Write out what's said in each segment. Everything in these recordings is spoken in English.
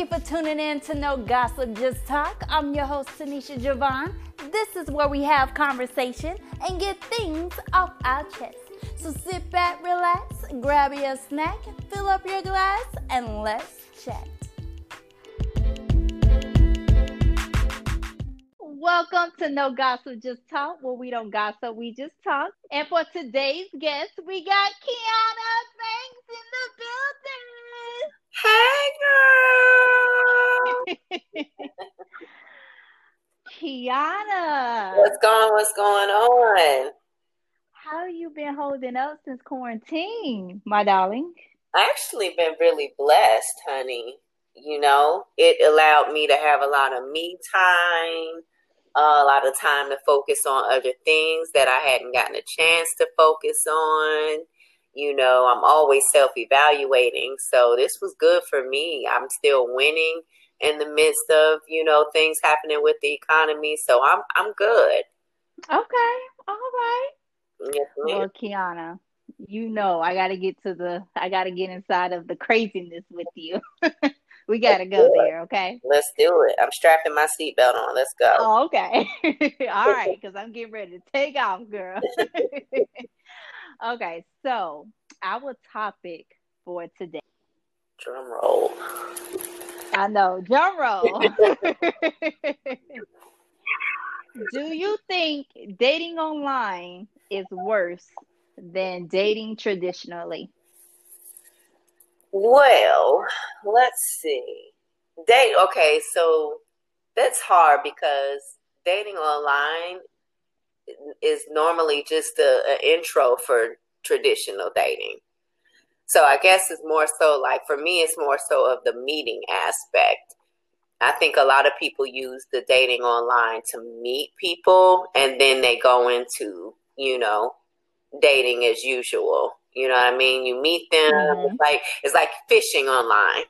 you for tuning in to No Gossip Just Talk. I'm your host, Tenisha Javon. This is where we have conversation and get things off our chest. So sit back, relax, grab your snack, fill up your glass, and let's chat. Welcome to No Gossip Just Talk, where we don't gossip, we just talk. And for today's guest, we got Quiana Banks in the building. Hey, girl. Quiana, What's going? What's going on? how you been holding up since quarantine, my darling? I actually been really blessed, honey. You know, it allowed me to have a lot of me time, a lot of time to focus on other things that I hadn't gotten a chance to focus on. You know, I'm always self evaluating. So this was good for me. I'm still winning in the midst of, you know, things happening with the economy. So I'm I'm good. Okay, all right. Yes, ma'am. Well, Quiana, you know I gotta get to the I gotta get inside of the craziness with you. we gotta go do it. there, okay? Let's do it. I'm strapping my seatbelt on. Let's go. Oh, okay. All right, because I'm getting ready to take off, girl. okay, so our topic for today. Drum roll. I know, drum roll. Do you think dating online is worse than dating traditionally? Well, let's see. Date. Okay, so that's hard because dating online is normally just a, a intro for traditional dating. So I guess it's more so like for me, it's more so of the meeting aspect. I think a lot of people use the dating online to meet people and then they go into, you know, dating as usual. You know what I mean? You meet them Mhm. it's like it's like fishing online.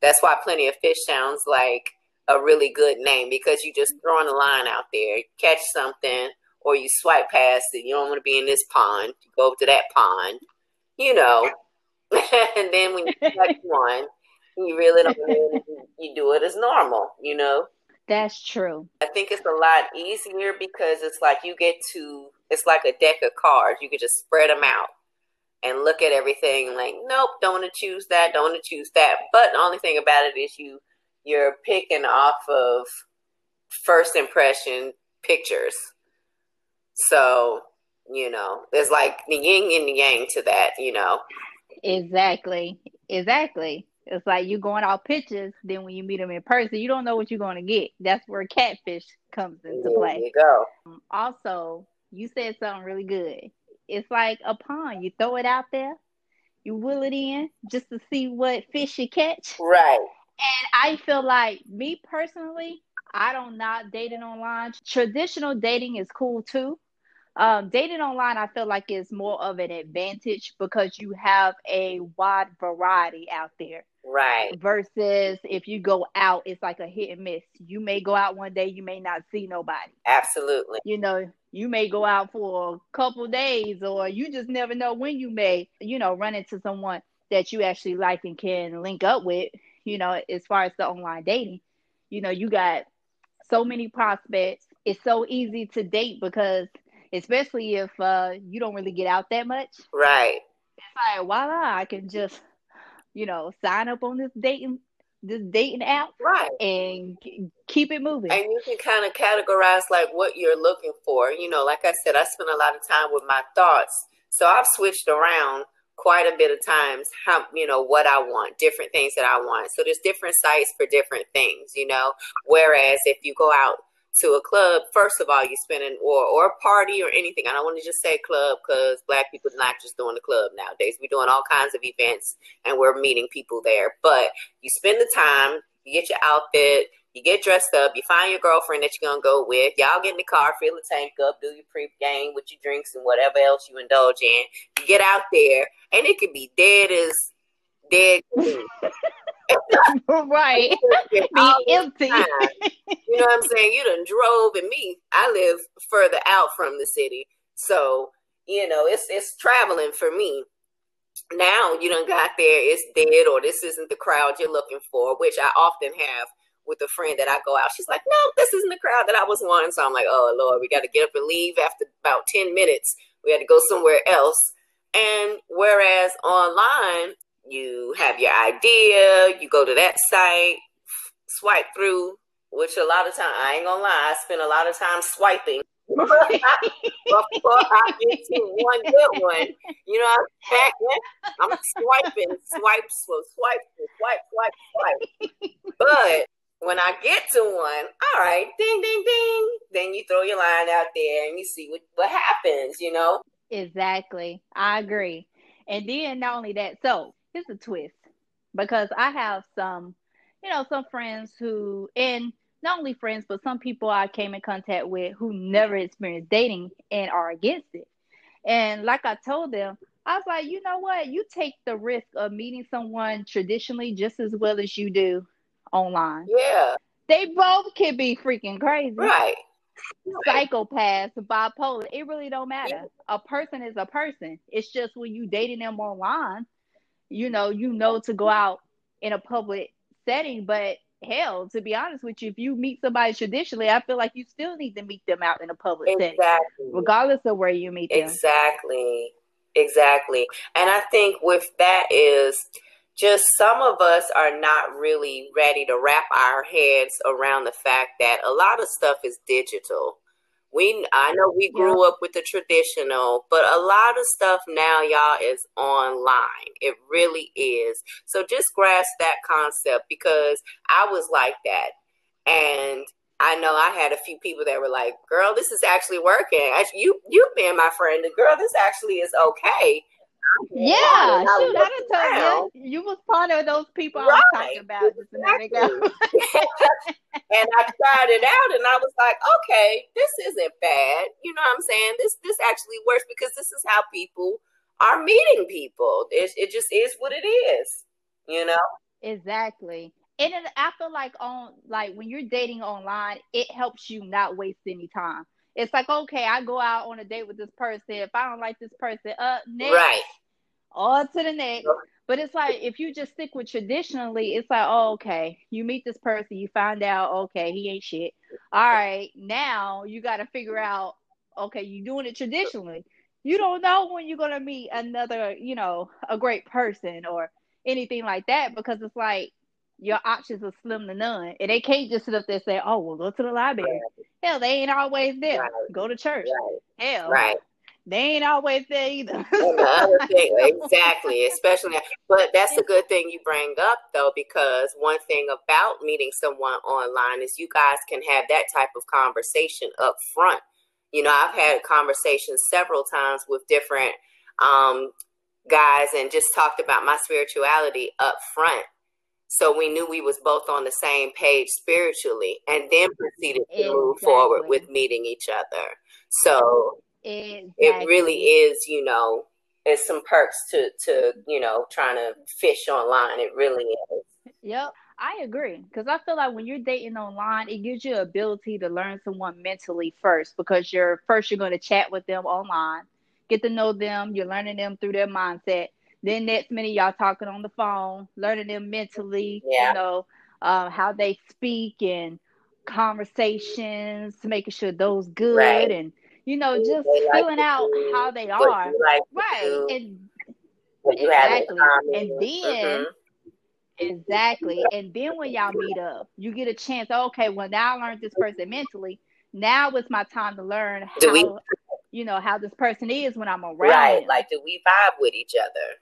That's why plenty of fish sounds like a really good name because you just throwing a line out there, catch something, or you swipe past it. You don't want to be in this pond. You go over to that pond, you know. and then when you catch one, you really don't know, you do it as normal, you know. That's true. I think it's a lot easier because it's like you get to, it's like a deck of cards. You can just spread them out and look at everything like, nope, don't want to choose that, don't want to choose that. But the only thing about it is you, you're picking off of first impression pictures. So, you know, there's like the yin and the yang to that, you know. Exactly. Exactly. It's like you're going off pictures, then when you meet them in person, you don't know what you're going to get. That's where catfish comes into There play. you go. Um, also, you said something really good. It's like a pond. You throw it out there, you will it in just to see what fish you catch. Right. And I feel like me personally, I don't not dating online. Traditional dating is cool too. Um, dating online, I feel like is more of an advantage because you have a wide variety out there Right. versus if you go out, it's like a hit and miss. You may go out one day, you may not see nobody. Absolutely. You know, you may go out for a couple days, or you just never know when you may, you know, run into someone that you actually like and can link up with. You know, as far as the online dating, you know, you got so many prospects. It's so easy to date because, especially if uh, you don't really get out that much, Right. it's like voila, I can just, you know, sign up on this dating this dating app Right. and keep it moving. and you can kind of categorize like what you're looking for you know like i said i spend a lot of time with my thoughts so i've switched around quite a bit of times how you know what i want different things that i want so there's different sites for different things you know whereas if you go out to a club first of all you're spending or or a party or anything i don't want to just say club because black people are not just doing the club nowadays we're doing all kinds of events and we're meeting people there but you spend the time you get your outfit you get dressed up, you find your girlfriend that you're gonna go with, y'all get in the car, fill the tank up, do your pre-game with your drinks and whatever else you indulge in. You get out there, and it could be dead as dead. right. Be empty. You know what I'm saying? You done drove, and me, I live further out from the city, so you know it's it's traveling for me. now you done got there, it's dead, or this isn't the crowd you're looking for, which I often have with a friend that I go out. She's like, no, this isn't the crowd that I was wanting. So I'm like, oh Lord, we got to get up and leave after about 10 minutes. We had to go somewhere else. And whereas online, you have your idea, you go to that site, swipe through, which a lot of time I ain't gonna lie, I spend a lot of time swiping before I get to one good one. You know, I'm, I'm swiping, swipe, swipe, swipe, swipe, swipe, swipe. But when I get to one, all right, ding, ding, ding, then you throw your line out there and you see what, what happens, you know? Exactly. I agree. And then not only that, so here's a twist because I have some, you know, some friends who, and not only friends, but some people I came in contact with who never experienced dating and are against it. And like I told them, I was like, you know what? You take the risk of meeting someone traditionally just as well as you do online. Yeah. They both can be freaking crazy. Right. Psychopaths, bipolar. It really don't matter. Yeah. A person is a person. It's just when you dating them online, you know, you know to go out in a public setting, but hell, to be honest with you, if you meet somebody traditionally, I feel like you still need to meet them out in a public exactly. setting, regardless of where you meet them. Exactly. Exactly. And I think with that is just some of us are not really ready to wrap our heads around the fact that a lot of stuff is digital. We I know we grew yeah. up with the traditional, but a lot of stuff now y'all is online. It really is. So just grasp that concept because I was like that. And I know I had a few people that were like, "Girl, this is actually working. You you being my friend, girl, this actually is okay." Yeah, shoot, I done told you. You was part of those people right. I was talking about just a minute ago. and I tried it out and I was like, okay, this isn't bad. You know what I'm saying? This this actually works because this is how people are meeting people. It, it just is what it is, you know? Exactly. And it, I feel like on like when you're dating online, it helps you not waste any time it's like okay, I go out on a date with this person. If I don't like this person, up next, right, on to the next. But it's like if you just stick with traditionally, it's like, oh, okay, you meet this person, you find out, okay, he ain't shit. All right, now you got to figure out, okay, you're doing it traditionally. You don't know when you're gonna meet another, you know, a great person or anything like that because it's like your options are slim to none. And they can't just sit up there and say, oh, well, go to the library. Hell, they ain't always there. Right. Go to church. Right. Hell. Right. They ain't always there either. thing, exactly, especially now. But that's a good thing you bring up, though, because one thing about meeting someone online is you guys can have that type of conversation up front. You know, I've had conversations several times with different um, guys and just talked about my spirituality up front so we knew we was both on the same page spiritually and then proceeded to exactly. move forward with meeting each other. So exactly. it really is, you know, it's some perks to to, you know, trying to fish online. It really is. Yep. I agree because I feel like when you're dating online, it gives you ability to learn someone mentally first because you're first you're going to chat with them online, get to know them, you're learning them through their mindset, then next minute y'all talking on the phone, learning them mentally, yeah. you know, uh, how they speak and conversations, making sure those good right. and you know, just filling out do, how they are. Like right. And exactly. And then mm-hmm. exactly. And then when y'all meet up, you get a chance, okay, well now I learned this person mentally. Now it's my time to learn how we, you know, how this person is when I'm around. Right. Like do we vibe with each other?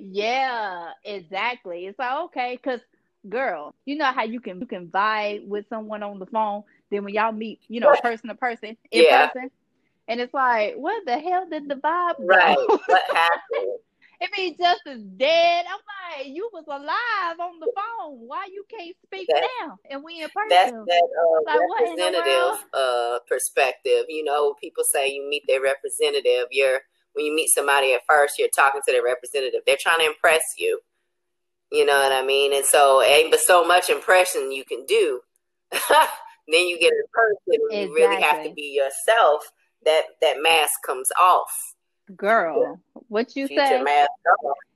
Yeah, exactly. It's like okay, because girl, you know how you can you can vibe with someone on the phone. Then when y'all meet, you know, person to person in yeah. person, and it's like, what the hell did the vibe? Go? Right. What happened? it means just as dead. I'm like, you was alive on the phone. Why you can't speak that's, now? And we in person. That's that uh, like, representative uh, perspective. You know, people say you meet their representative. You're when you meet somebody at first, you're talking to their representative. They're trying to impress you. You know what I mean? And so, ain't but so much impression you can do. then you get in person, exactly. you really have to be yourself. That that mask comes off. Girl, what you Keep say? mask.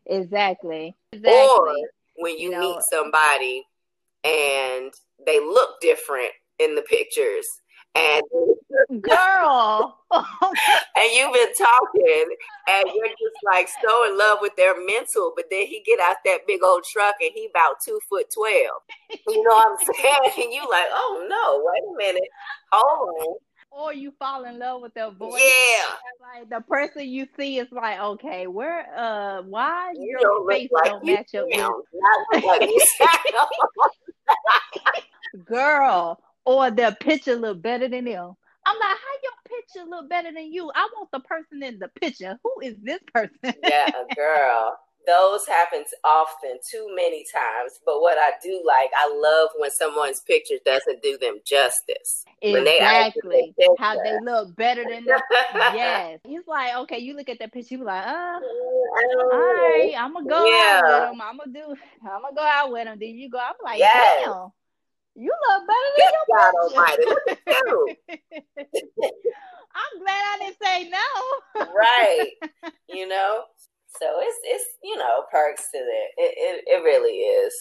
Exactly. Exactly. Or when you, You know- meet somebody and they look different in the pictures and Girl. and you've been talking and you're just like so in love with their mental but then he get out that big old truck and he about two foot twelve you know what i'm saying and you like oh no wait a minute hold on or you fall in love with their voice. yeah Like the person you see is like, okay, where uh why you your don't face like don't match up with sound, not look like you sound. girl or their picture look better than them. I'm like, how your picture look better than you? I want the person in the picture. Who is this person? yeah girl those happens often too many times but what i do like i love when someone's picture doesn't do them justice When they exactly. How they look better than them. yes. He's like, okay, you look at that picture, you be like, uh, all right, I'm gonna go Yeah. out with him. I'm gonna do. I'm gonna go out with him. Then you go. I'm like, Yes. damn, you look better than God your Almighty, look at you. I'm glad I didn't say no. right you know so it's it's you know perks to it it it, it really is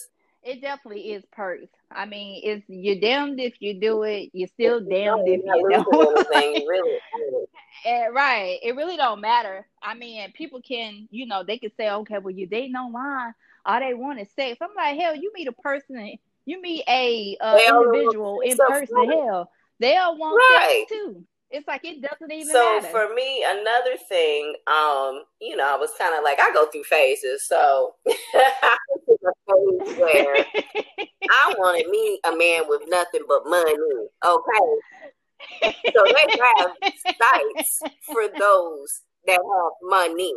It definitely is perks. I mean, it's you're damned if you do it. You're still damned if you don't. really right. It really don't matter. I mean, people can, you know, they can say, okay, well, you're dating online. All they want is sex. I'm like, hell, you meet a person, you meet a uh, They all want individual in person. Hell, they'll want Right. sex too. It's like it doesn't even so matter. for me another thing um you know i was kind of like i go through phases so I was in a phase where i wanted me a man with nothing but money okay so they have sites for those that have money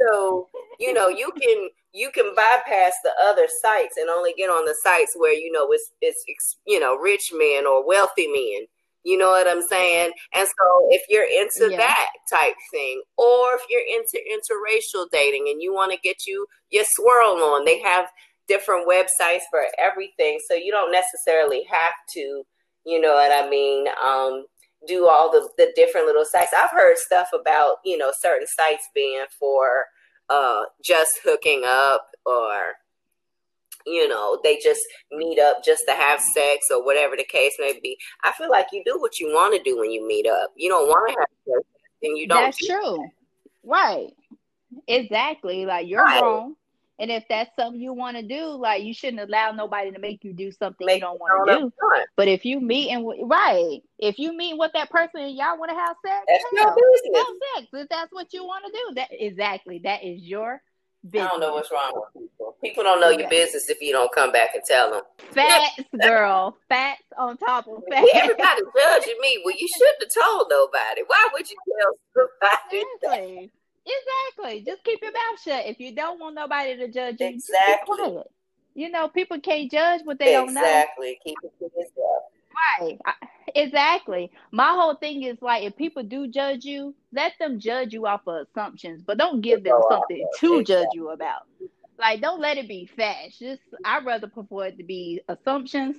so you know you can you can bypass the other sites and only get on the sites where you know it's it's you know rich men or wealthy men you know what i'm saying and so if you're into Yeah. that type thing or if you're into interracial dating and you want to get you your swirl on they have different websites for everything so you don't necessarily have to you know what i mean um do all the, the different little sites i've heard stuff about you know certain sites being for uh just hooking up or you know they just meet up just to have sex or whatever the case may be i feel like you do what you want to do when you meet up you don't want to have sex and you don't That's true. Right. Exactly. Like you're Right. wrong. And if that's something you want to do, like you shouldn't allow nobody to make you do something make you don't want to do. But if you meet and right, if you meet with that person and y'all want to have sex, that's your hell, business have sex. If that's what you want to do, that exactly that is your business. i don't know what's wrong with people people don't know your business if you don't come back and tell them Facts, girl. Facts on top of facts. everybody judging me well you shouldn't have told nobody why would you tell somebody Exactly. Exactly. Just keep your mouth shut. If you don't want nobody to judge you, Exactly. quiet. You know, people can't judge what they don't know. exactly keep it to yourself Right. I- Exactly. My whole thing is like if people do judge you, let them judge you off of assumptions, but don't give them something to exactly. judge you about. Like don't let it be facts. Just I'd rather prefer it to be assumptions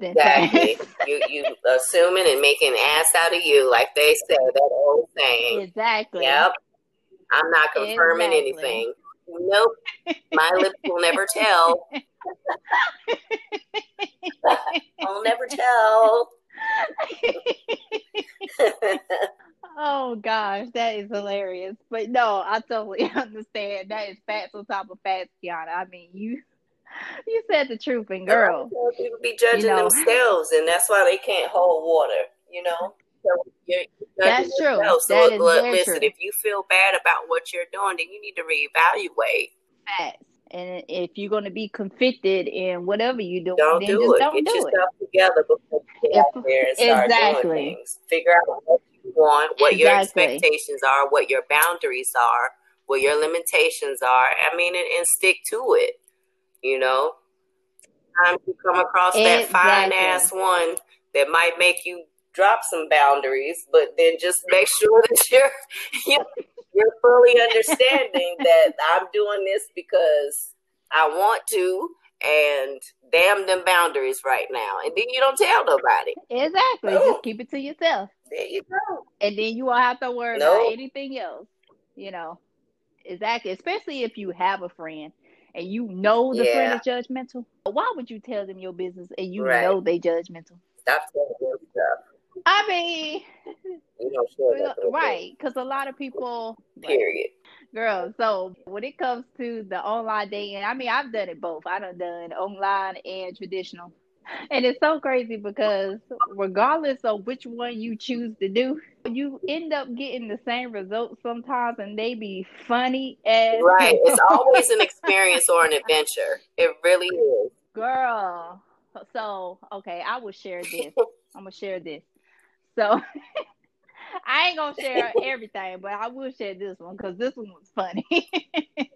than Exactly. you you assuming and making an ass out of you, like they say that old saying. exactly. Yep. I'm not confirming Exactly. anything. Nope. My lips will never tell. I'll never tell. Oh gosh, that is hilarious. But no, I totally understand. That is facts on top of facts, Quiana. I mean, you you said the truth, and girl, people be judging you know. themselves, and that's why they can't hold water. You know. So you're, you're That's true. yourself. So That is look, very listen, true. if you feel bad about what you're doing, then you need to reevaluate. facts. And if you're going to be convicted in whatever you do, Don't then do just it. don't Get do it. yourself together before you get out there and start Exactly. doing things. Figure out what you want, what your expectations are, what your boundaries are, what your limitations are. I mean, and, and stick to it. You know, sometimes you come across that fine ass one that might make you drop some boundaries, but then just make sure that you're you're, fully understanding that I'm doing this because I want to, and damn them boundaries right now. And then you don't tell nobody. Exactly. Just keep it to yourself. There you go. And then you won't have to worry about anything else. You know, exactly. Especially if you have a friend and you know the Yeah. friend is judgmental. Why would you tell them your business and you Right. know they judgmental? Stop telling them stuff. I mean, You don't share that. right? Because a lot of people, Period. girl. So when it comes to the online dating, I mean, I've done it both. I done done online and traditional, and it's so crazy because regardless of which one you choose to do, you end up getting the same results sometimes, and they be funny as Right. It's always an experience or an adventure. It really is. girl. So okay, I will share this. I'm gonna share this. So I ain't gonna share everything, but I will share this one because this one was funny.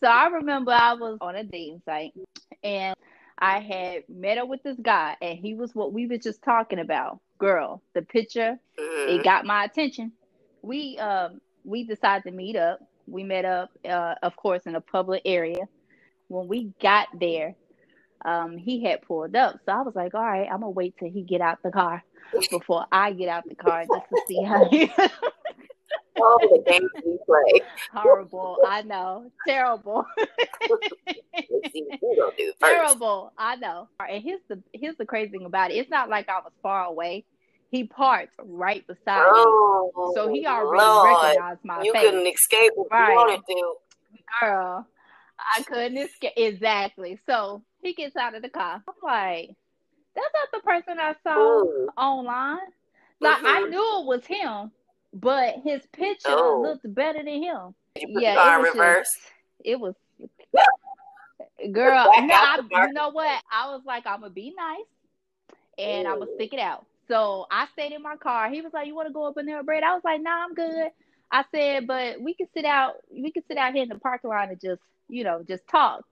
so I remember I was on a dating site and I had met up with this guy, and he was what we were just talking about. Girl, the picture it got my attention. We um we decided to meet up. We met up, uh, of course, in a public area. When we got there, um, he had pulled up, so I was like, "All right, I'm gonna wait till he get out the car before I get out the car just to see how he." All the games we play. Horrible, I know, terrible, Let's see what you gonna do first. terrible, I know. And here's the here's the crazy thing about it. It's not like I was far away. He parked right beside me, Oh, so he already Lord. recognized my You face. couldn't escape if Right. you wanted to. girl, I couldn't escape. Exactly. So he gets out of the car. I'm like, that's not the person I saw Ooh. online. Like I Mhm. knew it was him, but his picture Oh. looked better than him. Did you put Yeah, it was just- reverse? It was, girl. No, I, you know what? I was like, I'm gonna be nice, and I'm gonna stick it out. So I stayed in my car. He was like, "You want to go up in there, Brad?" I was like, "Nah, I'm good." I said, "But we can sit out. We can sit out here in the parking lot and just, you know, just talk."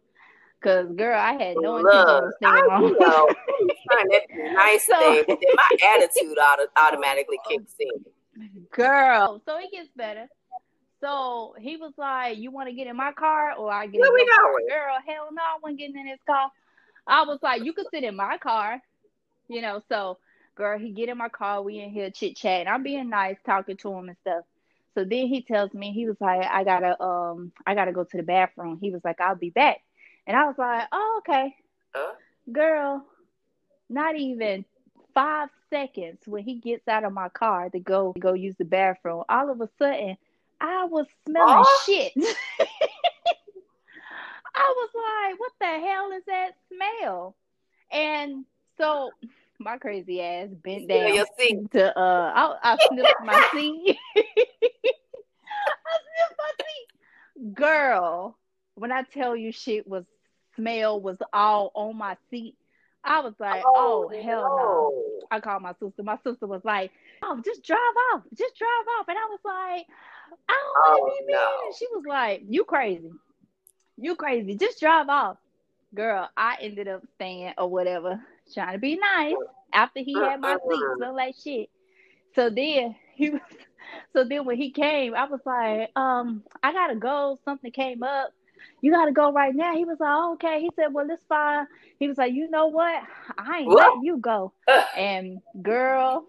Cause girl, I had no intention of Look, staying I long. you I'm trying nice So- thing, but then my attitude auto- automatically kicks in. girl. So it gets better. So he was like, "You want to get in my car or I get Where in we your car?" Girl, hell no, I wasn't getting in his car. I was like, "You could sit in my car," you know. So, girl, he get in my car. We in here chit chatting. I'm being nice, talking to him and stuff. So then he tells me he was like, "I gotta um, I gotta go to the bathroom." He was like, "I'll be back," and I was like, "Oh, okay." Huh? Girl, not even five seconds when he gets out of my car to go go use the bathroom. All of a sudden, I was smelling Oh. shit. I was like, "What the hell is that smell?" And so my crazy ass bent down your seat. to uh, I, I sniffed my seat. I sniffed my seat, girl. When I tell you, shit was smell was all on my seat. I was like, oh, hell no. I called my sister. My sister was like, oh, just drive off. Just drive off. And I was like, I don't want Oh, to be mean. no. And she was like, you crazy. You crazy. Just drive off. Girl, I ended up staying or whatever, trying to be nice after he had my seat smell like shit. So then he was so then when he came, I was like, um, I gotta go. Something came up. You gotta go right now. He was like, oh, okay. He said, Well, it's fine. He was like, you know what? I ain't letting you go. And girl,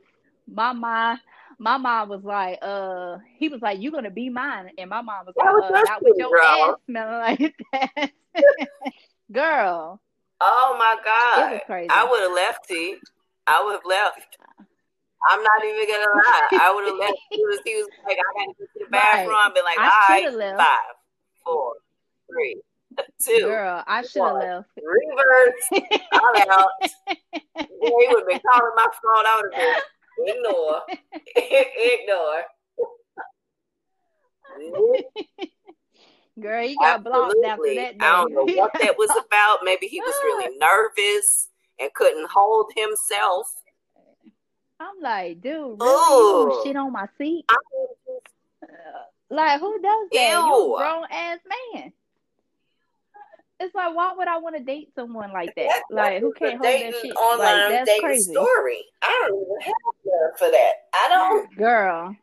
my mom, my mom was like, uh, he was like, you gonna be mine. And my mom was That like, was uh, not with your girl. ass smelling like that. girl, Oh my it God. was crazy. I would have left T. I would have left. I'm not even gonna lie. I would have left. He was, he was like, I gotta go to the bathroom. Right. Like, I all right, left. five, four, three, two, Girl, I should have left. reverse. I'm out. He would have been calling my phone. I would have been ignore, ignore. Girl, he got blocked after Absolutely. that. I don't know what that was about. Maybe he was really nervous and couldn't hold himself. I'm like, dude, really? Ooh. shit on my seat? I Uh, like, who does that? You Ew. a grown ass man. It's like, why would I want to date someone like that? Like, who can't hold that shit? online Like, that's dating crazy, story. I don't even have for that. I don't. girl.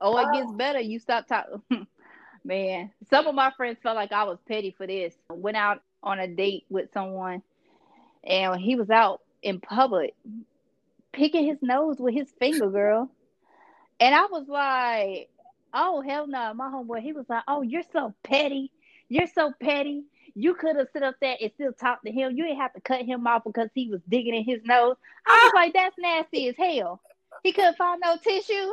Oh, it Oh. gets better. You stop talking. Man, some of my friends felt like I was petty for this. Went out on a date with someone, and he was out in public picking his nose with his finger, girl. And I was like, Oh hell no, my homeboy, he was like, "Oh, you're so petty. You're so petty. You could have sit up there and still talked to him. You didn't have to cut him off because he was digging in his nose." I was ah! like, "That's nasty as hell." He couldn't find no tissue.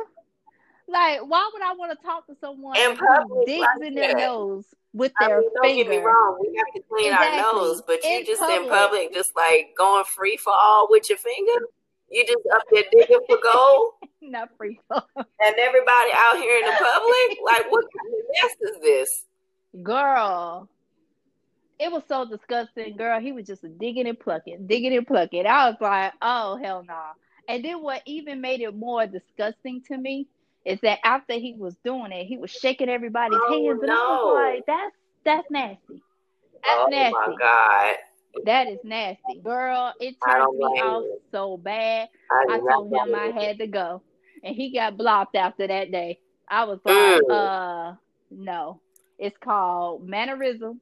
Like, why would I want to talk to someone In who public digs like in their that. nose with I their mean, don't get me finger? wrong, we have to clean Exactly. our nose, but you just in public. public, just like going free for all with your finger. You just up there digging for gold, Not free throw. and everybody out here in the public, like, what kind of mess is this? Girl. It was so disgusting, girl. He was just digging and plucking, digging and plucking. I was like, oh hell no. And then what even made it more disgusting to me is that after he was doing it, he was shaking everybody's Oh, hands, and I was like, that's that's nasty. That's oh nasty. my god! That is nasty, girl. It turned me off you. so bad. I, I told him I had to go, and he got blocked after that day. I was like, Mm. uh, no. It's called mannerism,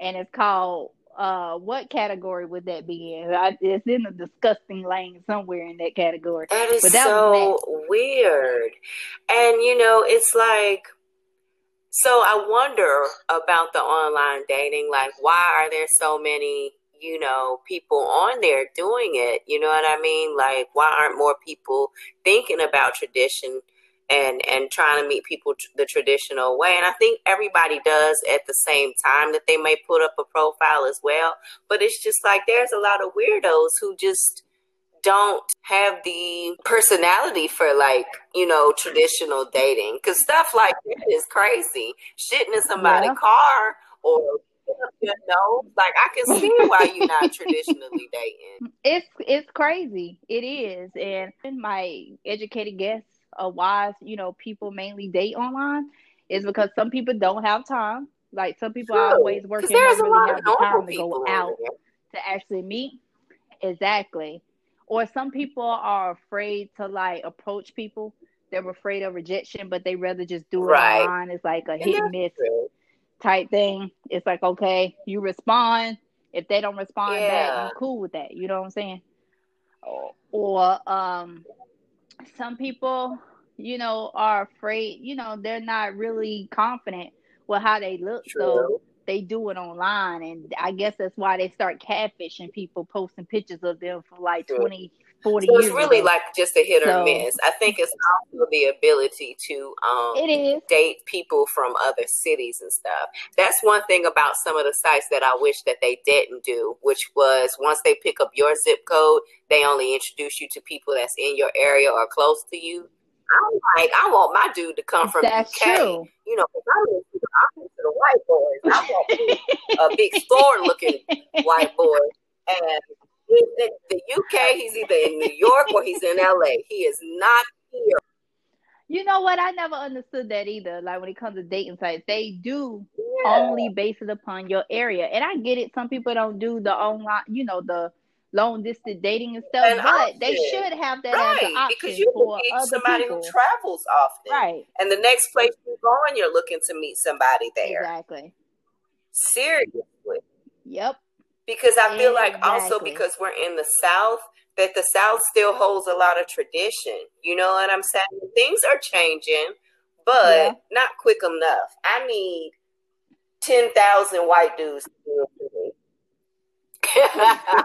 and it's called uh, what category would that be in? I, it's in the disgusting lane somewhere in that category. That is But that so weird. And you know, it's like so I wonder about the online dating, like why are there so many, you know, people on there doing it? You know what I mean? Like why aren't more people thinking about tradition and and trying to meet people tr- the traditional way? And I think everybody does at the same time that they may put up a profile as well, but it's just like there's a lot of weirdos who just don't have the personality for like you know traditional dating because stuff like that is crazy shitting in somebody's Yeah. car or you know like i can see why you're not traditionally dating It's it's crazy. It is, and my educated guess of why you know people mainly date online is because some people don't have time. Like some people are True. always 'Cause working, there's a really lot have of time to go out to actually meet. Exactly. Or some people are afraid to like approach people. They're afraid of rejection, but they rather just do it Right. online. It's like a hit and miss type thing. It's like okay, you respond. If they don't respond back, Yeah. you cool with that. You know what I'm saying? Or um, some people, you know, are afraid. You know, they're not really confident with how they look, so they do it online, and I guess that's why they start catfishing people, posting pictures of them for like True. 20, 40 So it's really ago. like just a hit or So- miss. I think it's also the ability to um it is. date people from other cities and stuff. That's one thing about some of the sites that I wish that they didn't do, which was once they pick up your zip code, they only introduce you to people that's in your area or close to you. I'm like, I want my dude to come from That's UK. true. You know, 'cause I'm into, I'm into the white boys. I want a big store looking white boy. And he's in the UK, he's either in New York or he's in LA. He is not here. You know what? I never understood that either. Like when it comes to dating sites, they do Yeah. only base it upon your area. And I get it. Some people don't do the online, you know, the long distance dating and stuff, An but they should have that as an option because you for meet somebody people. who travels often. right. And the next place you're going, you're looking to meet somebody there. Exactly. Seriously. Yep. Because I feel like also because we're in the South, that the South still holds a lot of tradition. You know what I'm saying? Things are changing, but Yeah. not quick enough. I need 10,000 white dudes to do it for me.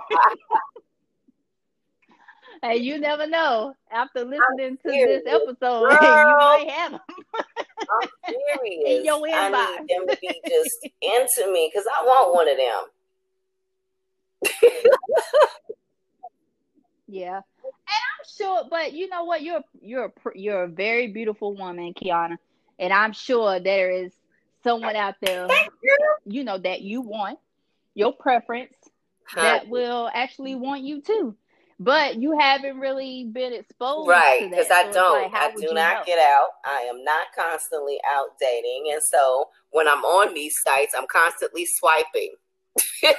Hey, you never know. After listening to serious. this episode, you Girl. might have 'em. I'm serious. In your I need them to be just into me because I want one of them. Yeah, and I'm sure, but you know what? You're you're a you're a very beautiful woman, Quiana, and I'm sure there is someone out there, you. you know, that you want, your preference, that will actually want you too. But you haven't really been exposed, Right, because I it's don't. like, I do not know? get out. I am not constantly out dating. And so when I'm on these sites, I'm constantly swiping.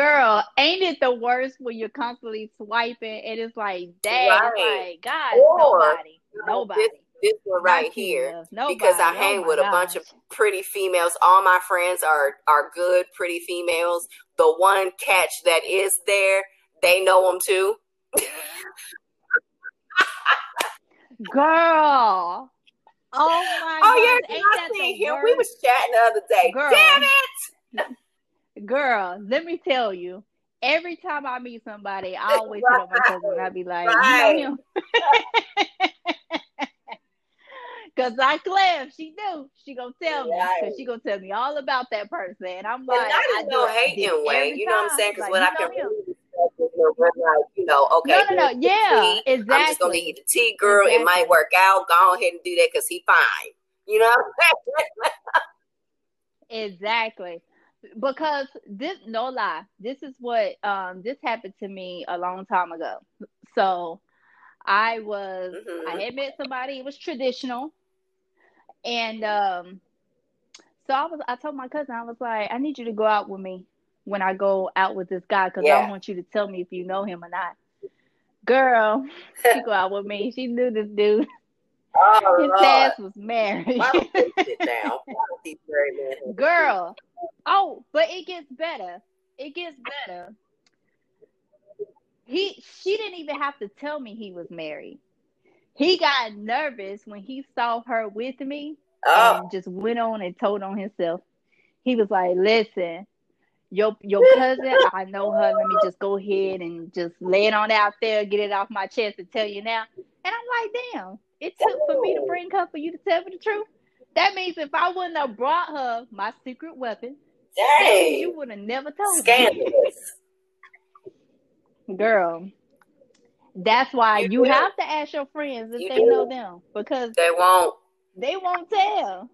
Girl, ain't it the worst when you're constantly swiping and it's like, dang, Right. like, God, Or, nobody, you know, nobody. This, this one right here. Nobody. Because I Oh hang with a bunch of pretty females. All my friends are are good, pretty females. The one catch that is there, they know them too. Girl. Oh my Oh God. yeah, I the him. We was chatting the other day. Girl. Damn it! Girl, let me tell you. Every time I meet somebody, I always hit up my cousin and I be like, Right. you know him? Cause I Clem, she knew. She gonna tell me. Right. Cause she gonna tell me all about that person. And I'm like, not I do no it hating way. You know what I'm saying? Because Like, when I can know him. really respect it, you know, we're like, you know, okay, No, no, no. Yeah, tea. exactly. I'm just gonna you the tea, girl. It might work out. Go ahead and do that because he fine. You know what? Exactly. Because this no lie, this is what um this happened to me a long time ago. So I was Mhm. I had met somebody, it was traditional. And um so I was I told my cousin, I was like, I need you to go out with me when I go out with this guy because I want you to tell me if you know him or not. Girl, she go out with me. She knew this dude. oh His Lord, ass was married. why don't they sit down? Why don't these married men Girl. Oh, but it gets better. It gets better. He she didn't even have to tell me he was married. He got nervous when he saw her with me Oh, and just went on and told on himself. He was like, "Listen, your your cousin, I know her. Let me just go ahead and just lay it on out there, get it off my chest, and tell you now." And I'm like, "Damn, it took for me to bring her for you to tell me the truth." That means if I wouldn't have brought her my secret weapon, means you would have never told me. Scandalous. Girl, that's why You you have to ask your friends if You they do. know them because They won't. they won't tell.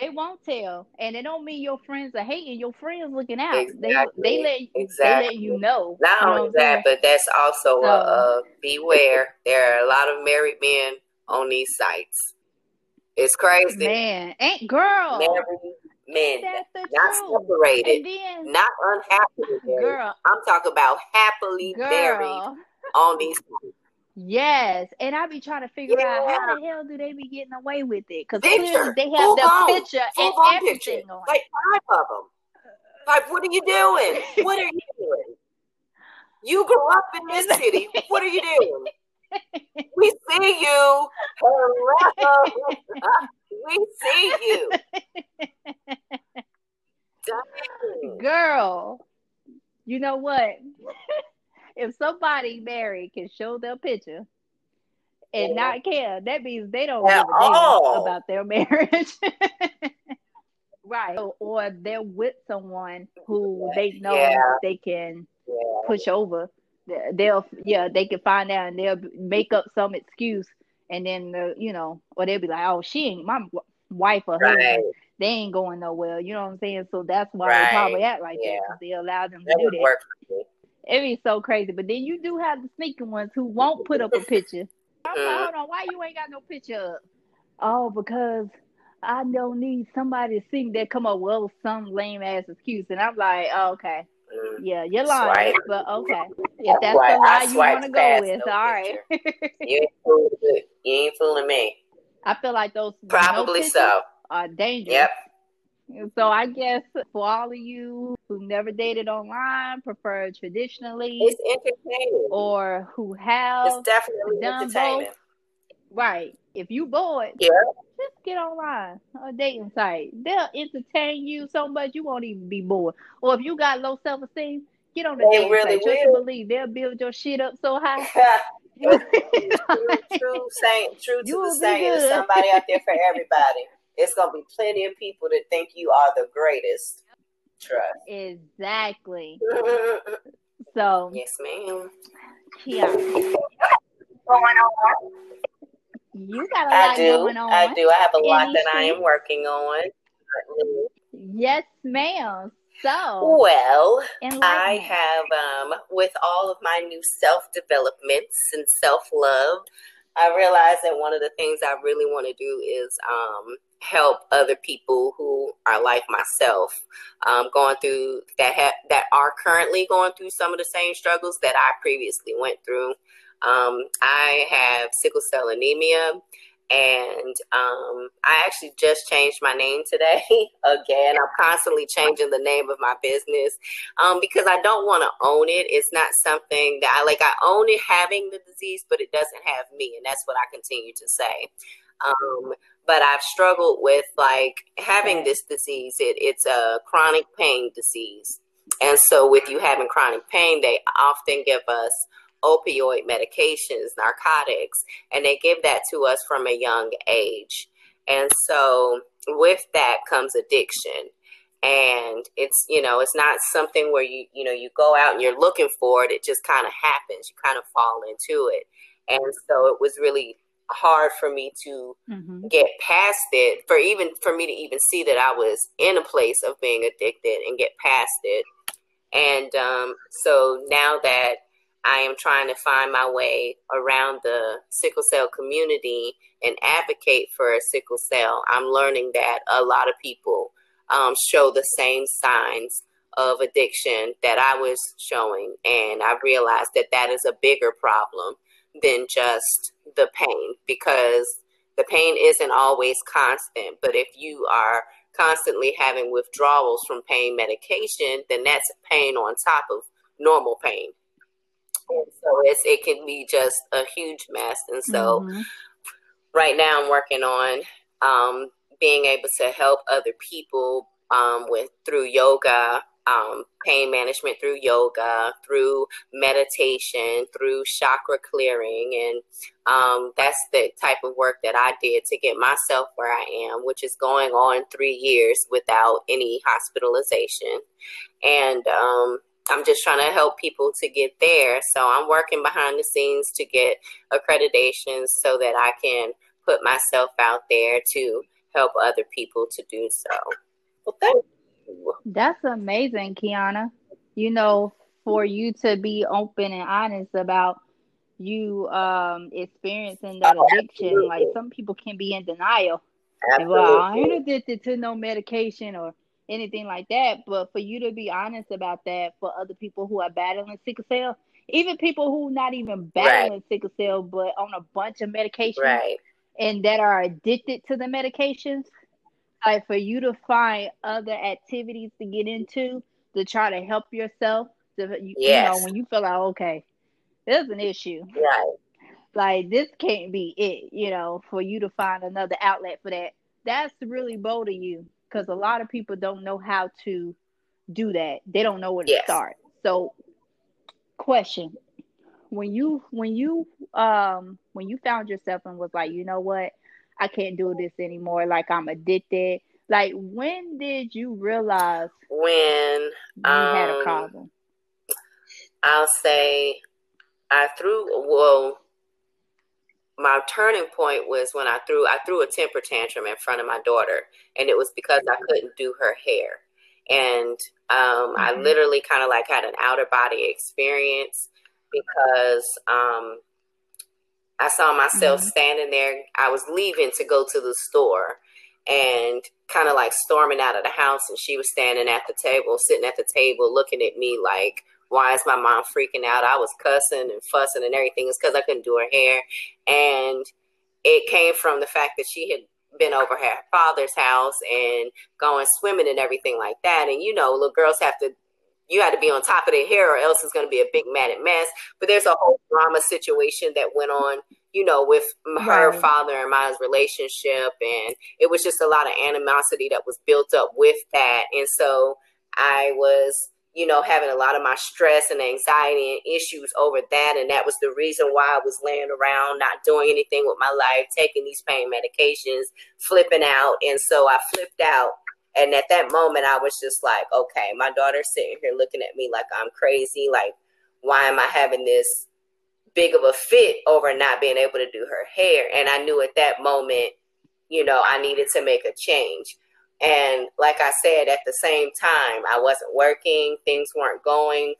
They won't tell, and it don't mean your friends are hating. Your friends looking out. Exactly. They they let Exactly. they let you know. Not you know only what I'm saying? that, but that's also So- a, a beware. There are a lot of married men on these sites. It's crazy. Man, ain't girl. Married men, That's not truth. separated, then, not unhappily married. girl, I'm talking about happily married girl, on these yes. And I be trying to figure out how the hell do they be getting away with it? Because clearly they have full the picture full and everything picture, on. like five of them. Like, what are you doing? What are you doing? You grew up in this city. What are you doing? We see you. Hello. we see you. Dang. Girl, you know what? if somebody married can show their picture and Yeah. not care, that means they don't At give a about their marriage. right. Or, or they're with someone who they know Yeah. they can Yeah. push over. They- They'll, yeah, they can find out and they'll make up some excuse. And then, the, you know, or they'll be like, oh, she ain't my wife or Right. they ain't going nowhere. You know what I'm saying? So that's why Right. they probably act like that Yeah. because they allow them to do that. It'd be so crazy. But then you do have the sneaking ones who won't put up a picture. I'm like, Mhm. hold on, why you ain't got no picture up? Oh, because I don't need somebody to see me that come up with some lame ass excuse. And I'm like, oh, okay. Yeah, you're lying. Swipe. But okay. If that's the lie you want to go with, no all right. You ain't fooling me. You ain't fooling me. I feel like those Probably pictures so. are dangerous. Yep. So I guess for all of you who never dated online, prefer traditionally, It's entertaining. or who have It's definitely done entertaining. both, right? If you bored, Yeah. just get online a dating site. They'll entertain you so much you won't even be bored. Or if you got low self esteem, get on the They dating really site. Will. and believe they'll build your shit up so high. true, true saying, true to You the will be saying. There's somebody out there for everybody. It's gonna be plenty of people that think you are the greatest. Trust. exactly. So, yes, ma'am. Kiara, you got a I lot do. going on. I do. I have a lot these that I am working on. Yes, ma'am. So, Well, I have, um, with all of my new self developments and self love, I realized that one of the things I really want to do is um, help other people who are like myself, um, going through that ha- that are currently going through some of the same struggles that I previously went through. Um, I have sickle cell anemia, and um, I actually just changed my name today again. I'm constantly changing the name of my business um, because I don't want to own it. It's not something that I like. I own it having the disease, but it doesn't have me, and that's what I continue to say. Um, but I've struggled with like having this disease. It, it's a chronic pain disease, and so with you having chronic pain, they often give us opioid medications, narcotics, and they give that to us from a young age. And so with that comes addiction. And it's, you know, it's not something where you, you know, you go out and you're looking for it. It just kind of happens. You kind of fall into it. And so it was really hard for me to mm-hmm. get past it for even for me to even see that I was in a place of being addicted and get past it. And um, so now that I am trying to find my way around the sickle cell community and advocate for sickle cell. I'm learning that a lot of people um, show the same signs of addiction that I was showing, and I realized that that is a bigger problem than just the pain because the pain isn't always constant. But if you are constantly having withdrawals from pain medication, then that's pain on top of normal pain. And so it's it can be just a huge mess. And so mm-hmm. right now I'm working on um, being able to help other people um, with through yoga, um, pain management through yoga, through meditation, through chakra clearing. And um, that's the type of work that I did to get myself where I am, which is going on three years without any hospitalization. And um, I'm just trying to help people to get there. So I'm working behind the scenes to get accreditations so that I can put myself out there to help other people to do so. Well, thank you. That's amazing, Quiana. You know, for you to be open and honest about you um experiencing that addiction, like some people can be in denial. Absolutely. Well, I ain't addicted to no medication or anything like that. But for you to be honest about that for other people who are battling sickle cell, even people who not even battling right. sickle cell but on a bunch of medications right. and that are addicted to the medications, like for you to find other activities to get into to try to help yourself. To, you, yes. you know, when you feel like okay, there's an issue. Right. Like this can't be it, you know, for you to find another outlet for that. That's really bold of you because a lot of people don't know how to do that. They don't know where to yes. start. So, question: When you when you um when you found yourself and was like, you know what, I can't do this anymore. Like I'm addicted. Like when did you realize when you um, had a um, problem? I'll say I threw well my turning point was when I threw I threw a temper tantrum in front of my daughter, and it was because I couldn't do her hair, and um, mm-hmm. I literally kind of like had an outer body experience because um, I saw myself mm-hmm. standing there. I was leaving to go to the store, and kind of like storming out of the house, and she was standing at the table, sitting at the table, looking at me like why is my mom freaking out? I was cussing and fussing and everything. It's because I couldn't do her hair. And it came from the fact that she had been over her father's house and going swimming and everything like that. And you know, little girls have to you had to be on top of their hair or else it's going to be a big manic mess. But there's a whole drama situation that went on, you know, with her right. father and my relationship. And it was just a lot of animosity that was built up with that. And so I was you know, having a lot of my stress and anxiety and issues over that. And that was the reason why I was laying around, not doing anything with my life, taking these pain medications, flipping out. And so I flipped out. And at that moment, I was just like, okay, my daughter's sitting here looking at me like I'm crazy. Like, why am I having this big of a fit over not being able to do her hair? And I knew at that moment, you know, I needed to make a change. And like I said, at the same time, I wasn't working, things weren't going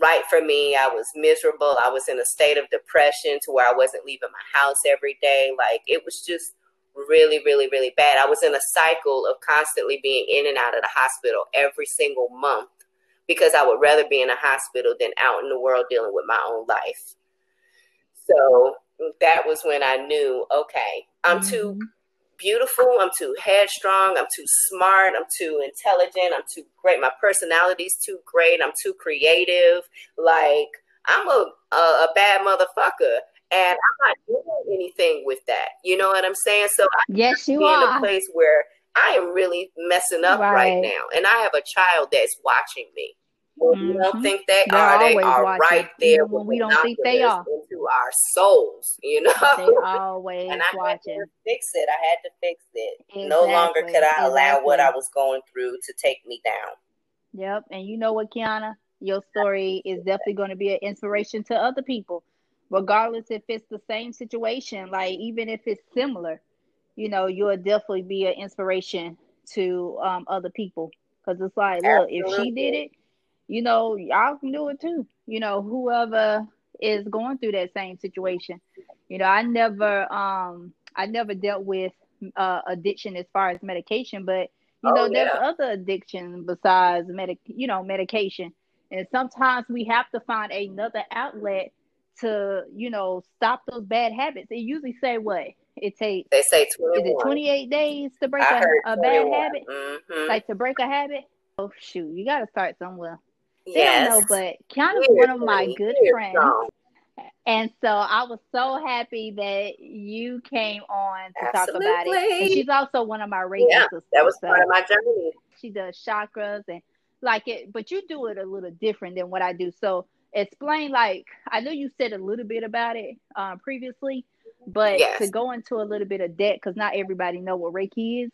right for me. I was miserable. I was in a state of depression to where I wasn't leaving my house every day. Like it was just really, really, really bad. I was in a cycle of constantly being in and out of the hospital every single month because I would rather be in a hospital than out in the world dealing with my own life. So that was when I knew, okay, I'm mm-hmm. too beautiful. I'm too headstrong. I'm too smart. I'm too intelligent. I'm too great. My personality's too great. I'm too creative. Like I'm a a, a bad motherfucker, and I'm not doing anything with that. You know what I'm saying? So I yes, you are in a place where I am really messing up right. right now, and I have a child that's watching me. Mm-hmm. We don't think they They're are. They are watching. right there. When we don't think they are. Into our souls, you know. They always and I watching. Had to fix it. I had to fix it. Exactly. No longer could I exactly. allow what I was going through to take me down. Yep. And you know what, Quiana? Your story is definitely going to be an inspiration to other people, regardless if it's the same situation. Like even if it's similar, you know, you'll definitely be an inspiration to um, other people. Because it's like, Absolutely. look, if she did it, you know, y'all can do it too. You know, whoever is going through that same situation. You know, I never um I never dealt with uh addiction as far as medication, but you oh, know, yeah. there's other addiction besides medic you know, medication. And sometimes we have to find another outlet to, you know, stop those bad habits. They usually say what? It takes they say 21. is it 28 days to break a, a bad habit? Mm-hmm. Like to break a habit? Oh shoot, you gotta start somewhere. Yes. Know, but Quiana's one of my good friends. And so I was so happy that you came on to Absolutely. talk about it. And she's also one of my Reiki yeah, sisters. That was part of my journey. She does chakras and like it, but you do it a little different than what I do. So explain, like, I know you said a little bit about it uh, previously, but yes. to go into a little bit of depth, because not everybody know what Reiki is.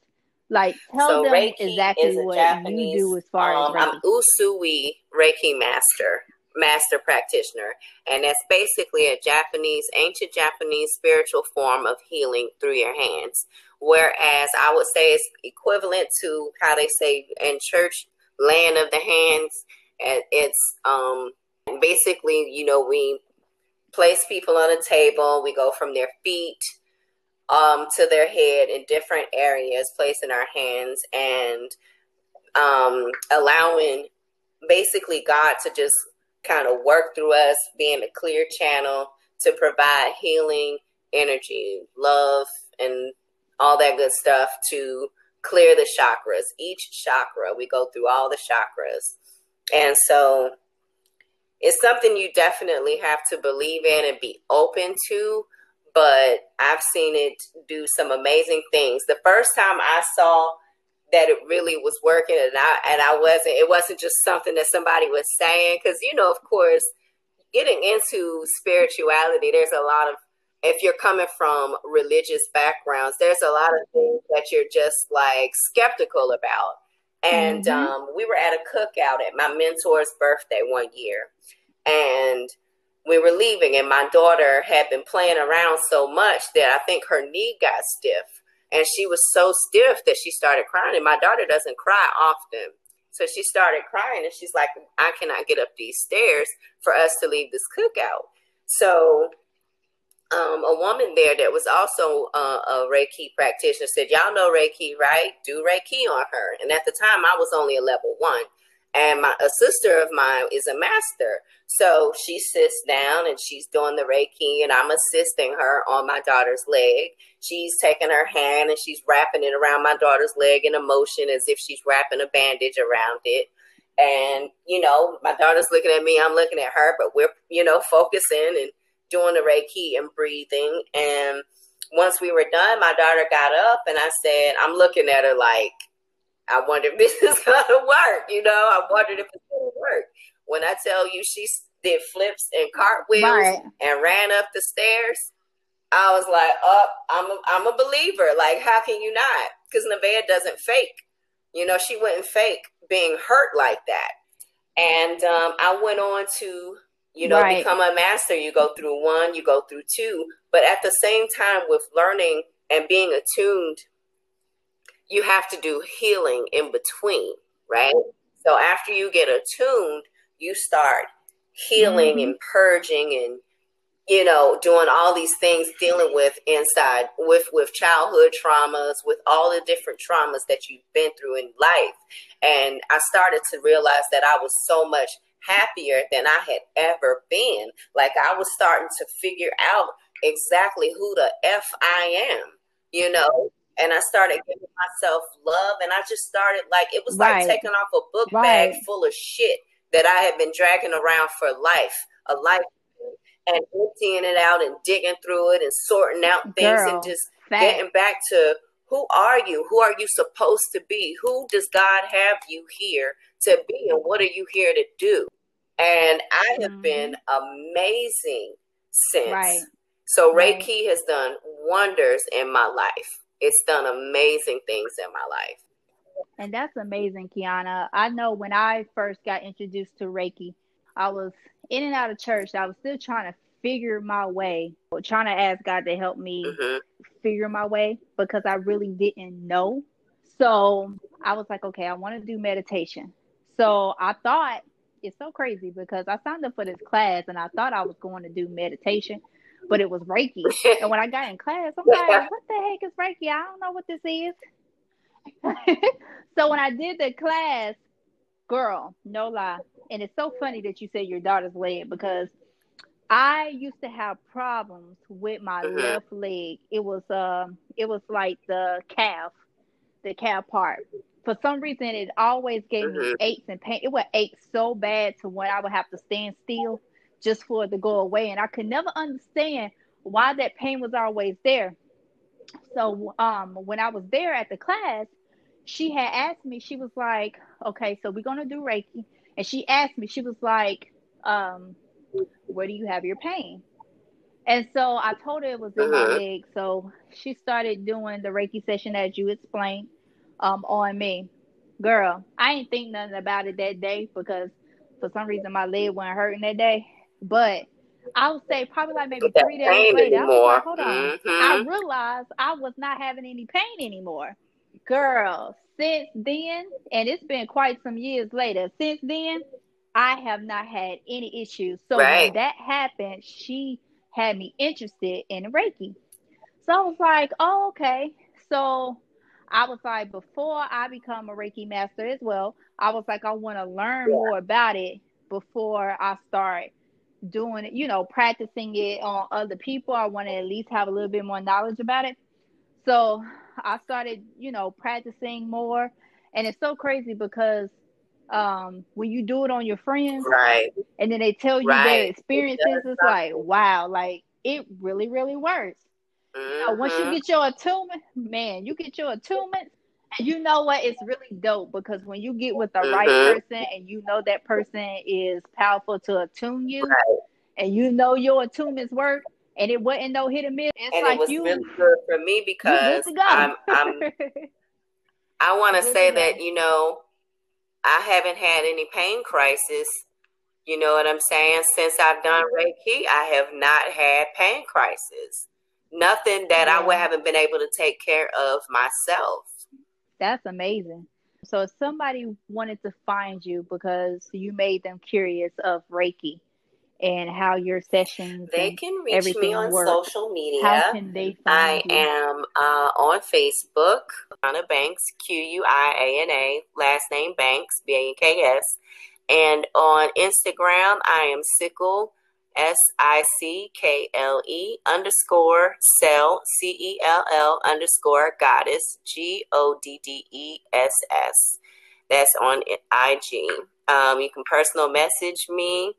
Like, tell so them Reiki exactly what Japanese, you do as far um, as Reiki. I'm Usui Reiki master, master practitioner, and that's basically a Japanese, ancient Japanese spiritual form of healing through your hands. Whereas I would say it's equivalent to how they say in church, land of the hands. And it's um, basically, you know, we place people on a table, we go from their feet um, to their head in different areas, placing our hands and um, allowing basically God to just kind of work through us, being a clear channel to provide healing energy, love, and all that good stuff to clear the chakras. Each chakra, we go through all the chakras. And so it's something you definitely have to believe in and be open to but I've seen it do some amazing things. The first time I saw that it really was working and I and I wasn't it wasn't just something that somebody was saying cuz you know of course getting into spirituality there's a lot of if you're coming from religious backgrounds there's a lot of things that you're just like skeptical about and mm-hmm. um, we were at a cookout at my mentor's birthday one year and we were leaving and my daughter had been playing around so much that I think her knee got stiff. And she was so stiff that she started crying. And my daughter doesn't cry often. So she started crying and she's like, I cannot get up these stairs for us to leave this cookout. So um, a woman there that was also uh, a Reiki practitioner said, Y'all know Reiki, right? Do Reiki on her. And at the time, I was only a level one and my a sister of mine is a master. So she sits down and she's doing the reiki and i'm assisting her on my daughter's leg. She's taking her hand and she's wrapping it around my daughter's leg in a motion as if she's wrapping a bandage around it. And you know my daughter's looking at me i'm looking at her but we're you know focusing and doing the reiki and breathing. And once we were done my daughter got up and i said i'm looking at her like I wonder if this is gonna work. You know, I wondered if it's gonna work. When I tell you she did flips and cartwheels right. and ran up the stairs, I was like, "Up, oh, I'm a, I'm a believer. Like, how can you not? Because Nevaeh doesn't fake. You know, she wouldn't fake being hurt like that. And um, I went on to, you know, right. become a master. You go through one, you go through two, but at the same time, with learning and being attuned you have to do healing in between, right? So after you get attuned, you start healing mm-hmm. and purging and you know doing all these things dealing with inside with with childhood traumas with all the different traumas that you've been through in life and i started to realize that i was so much happier than i had ever been like i was starting to figure out exactly who the f i am you know. And I started giving myself love, and I just started like it was Right. like taking off a book Right. bag full of shit that I had been dragging around for life, a life, and emptying it out and digging through it and sorting out things Girl, and just Fact. getting back to who are you? Who are you supposed to be? Who does God have you here to be? And what are you here to do? And I have Mhm. been amazing since. Right. So Right. Reiki has done wonders in my life. It's done amazing things in my life. And that's amazing, Quiana. I know when I first got introduced to Reiki, I was in and out of church. I was still trying to figure my way, trying to ask God to help me hmm figure my way because I really didn't know. So I was like, okay, I want to do meditation. So I thought it's so crazy because I signed up for this class and I thought I was going to do meditation, but it was Reiki. And when I got in class, I'm like, what the heck is Reiki? I don't know what this is. so when I did the class, girl, no lie. And it's so funny that you said your daughter's leg because I used to have problems with my Mhm. left leg. It was um it was like the calf, the calf part. For some reason it always gave me Mhm. aches and pain. It would ache so bad to when I would have to stand still just for it to go away. And I could never understand why that pain was always there. So um when I was there at the class, she had asked me, she was like, Okay, so we're gonna do Reiki. And she asked me, she was like, um, where do you have your pain? And so I told her it was in my Mhm. leg. So she started doing the Reiki session as you explained um, on me. Girl, I ain't think nothing about it that day because for some reason my leg wasn't hurting that day. But I would say probably like maybe three days later, I was like, hold on. I Mhm. realized I was not having any pain anymore. Girl, since then, and it's been quite some years later, since then, I have not had any issues. So when that happened, she had me interested in Reiki. So I was like, oh, okay. So I was like, before I become a Reiki master as well, I was like, I want to learn Yeah. more about it before I start doing it, you know, practicing it on other people. I want to at least have a little bit more knowledge about it. So I started, you know, practicing more. And it's so crazy because um, when you do it on your friends Right. and then they tell you their Right. experiences, it's like, wow, like it really, really works. Know, once you Mhm. get your attunement, man, you get your attunement, you know what? It's really dope because when you get with the right Mhm. person and you know that person is powerful to attune you, Right. and you know your attunements work, and it wasn't no hit or miss. It's And like it was you, really good for me because. I'm I'm I want to say that you know I haven't had any pain crisis. You know what I'm saying? Since I've done Reiki, I have not had pain crisis. Nothing that I would Yeah. haven't been able to take care of myself. That's amazing. So if somebody wanted to find you because you made them curious of Reiki and how your sessions They can reach me on work, social how media. can they I find you? am uh, on Facebook, Quiana Banks, Q U I A N A, last name Banks, B A N K S. And on Instagram, I am Sickle, S I C K L E underscore cell, C E L L underscore goddess, G O D D E S S. That's on IG. Um, you can personal message me.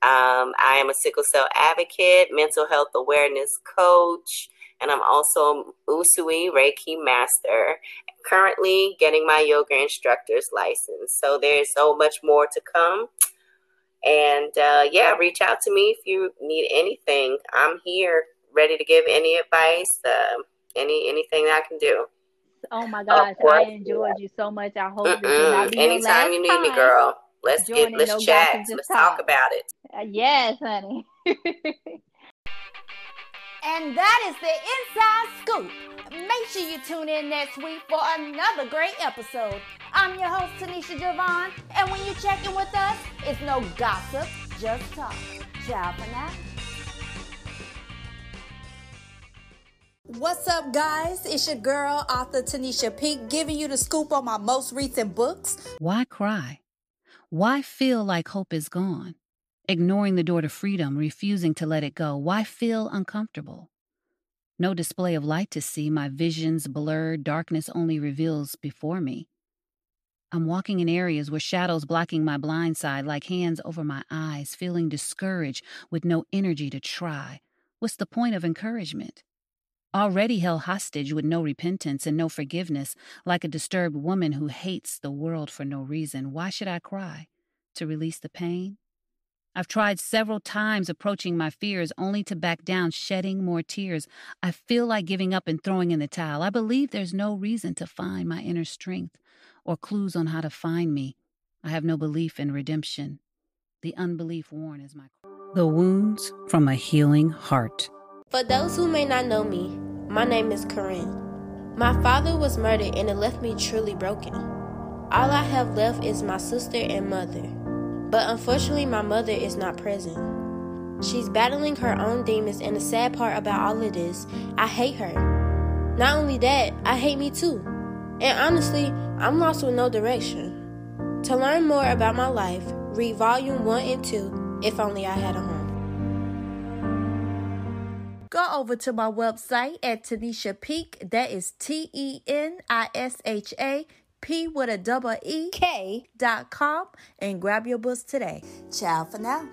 Um, I am a sickle cell advocate, mental health awareness coach, and I'm also Usui Reiki master. Currently getting my yoga instructor's license. So there's so much more to come. And uh, yeah, reach out to me if you need anything. I'm here, ready to give any advice, uh, any anything I can do. Oh my gosh. I enjoyed you so much. I hope this will not be your Anytime last you need me, girl. Let's get let's No chat. Let's Talk. talk about it. Uh, yes, honey. And that is the inside scoop. Make sure you tune in next week for another great episode. I'm your host, Tenisha Javon, and when you check in with us, it's no gossip, just talk. Ciao for now. What's up, guys? It's your girl, author Tenisha Peak, giving you the scoop on my most recent books. Why cry? Why feel like hope is gone? Ignoring the door to freedom, refusing to let it go. Why feel uncomfortable? No display of light to see, my vision's blurred, darkness only reveals before me. I'm walking in areas where shadows blocking my blind side like hands over my eyes, feeling discouraged with no energy to try. What's the point of encouragement? Already held hostage with no repentance and no forgiveness, like a disturbed woman who hates the world for no reason, why should I cry? To release the pain? I've tried several times approaching my fears only to back down, shedding more tears. I feel like giving up and throwing in the towel. I believe there's no reason to find my inner strength or clues on how to find me. I have no belief in redemption. The unbelief worn is my. The wounds from a healing heart. For those who may not know me, my name is Corinne. My father was murdered and it left me truly broken. All I have left is my sister and mother. But unfortunately, my mother is not present. She's battling her own demons, and the sad part about all of this, I hate her. Not only that, I hate me too. And honestly, I'm lost with no direction. To learn more about my life, read volume 1 and 2, If Only I Had a Home. Go over to my website at Tenisha Peak. That is T E N I S H A P with a double E K dot com and grab your books today. Ciao for now.